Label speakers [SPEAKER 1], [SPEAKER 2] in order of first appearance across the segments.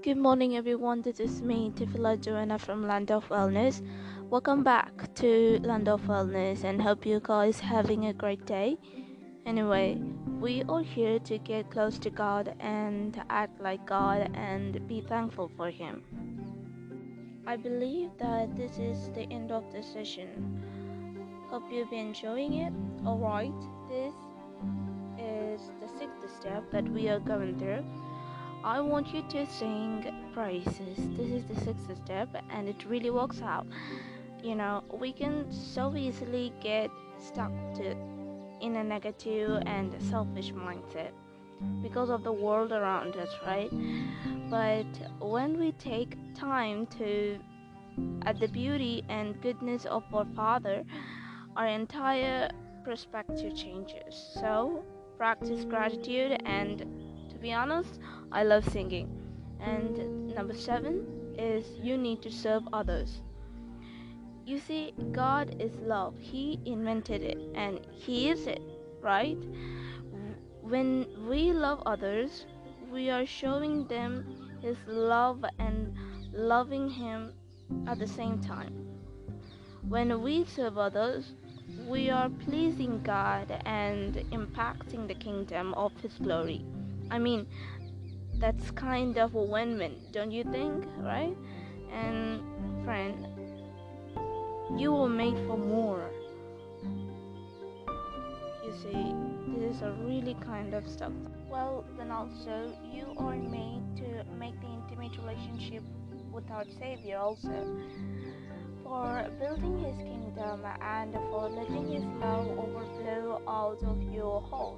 [SPEAKER 1] Good morning, everyone. This is me, Tifila Joanna from Land of Wellness. Welcome back to Land of Wellness and hope you guys having a great day. Anyway, we are here to get close to God and act like God and be thankful for Him. I believe that this is the end of the session. Hope you've been enjoying it. Alright, this is the sixth step that we are going through. I want you to sing praises. This is the sixth step, and it really works out. You know, we can so easily get stuck to in a negative and selfish mindset because of the world around us, right? But when we take time to at the beauty and goodness of our Father, our entire perspective changes. So practice gratitude and to be honest, I love singing. And number seven is you need to serve others. You see, God is love. He invented it and He is it, right? When we love others, we are showing them His love and loving Him at the same time. When we serve others, we are pleasing God and impacting the kingdom of His glory. I mean, that's kind of a win-win, don't you think? Right? And friend, you were made for more. You see, this is a really kind of stuff. Well, then also, you are made to make the intimate relationship with our Savior also. For building His kingdom and for letting His love overflow out of your heart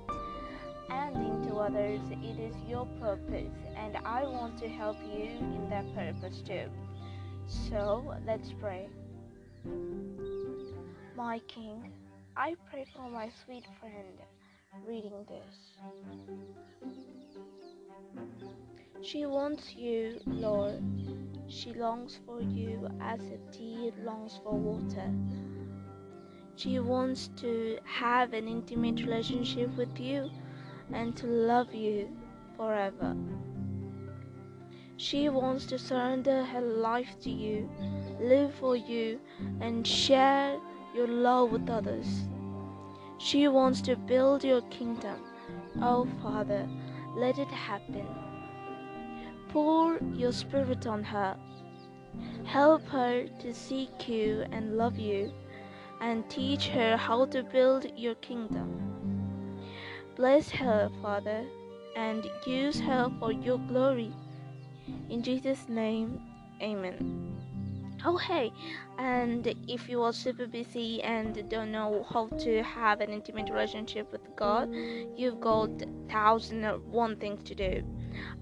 [SPEAKER 1] and into others, it is your purpose, and I want to help you in that purpose too. So let's pray. My King, I pray for my sweet friend reading this. She wants you, Lord. She longs for you as a deer longs for water. She wants to have an intimate relationship with you and to love you forever. She wants to surrender her life to you, live for you, and share your love with others. She wants to build your kingdom. Oh, Father, let it happen. Pour your spirit on her. Help her to seek you and love you, and teach her how to build your kingdom. Bless her, Father, and use her for your glory. In Jesus' name, Amen. Oh, hey, and if you are super busy and don't know how to have an intimate relationship with God, you've got thousand and one things to do.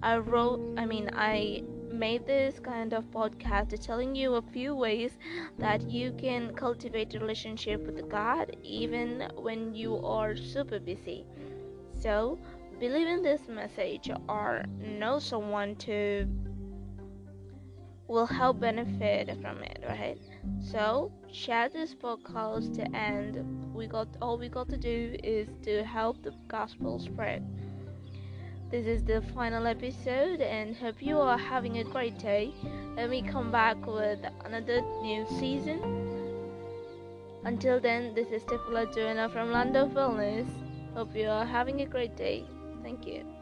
[SPEAKER 1] I wrote, I mean, I made this kind of podcast telling you a few ways that you can cultivate a relationship with God even when you are super busy. So, believe in this message or know someone to will help benefit from it, right? So, share this podcast and we got all we got to do is to help the gospel spread. This is the final episode and hope you are having a great day. Let me come back with another new season. Until then, this is Tifla Joanna from Land of Wellness. Hope you are having a great day. Thank you.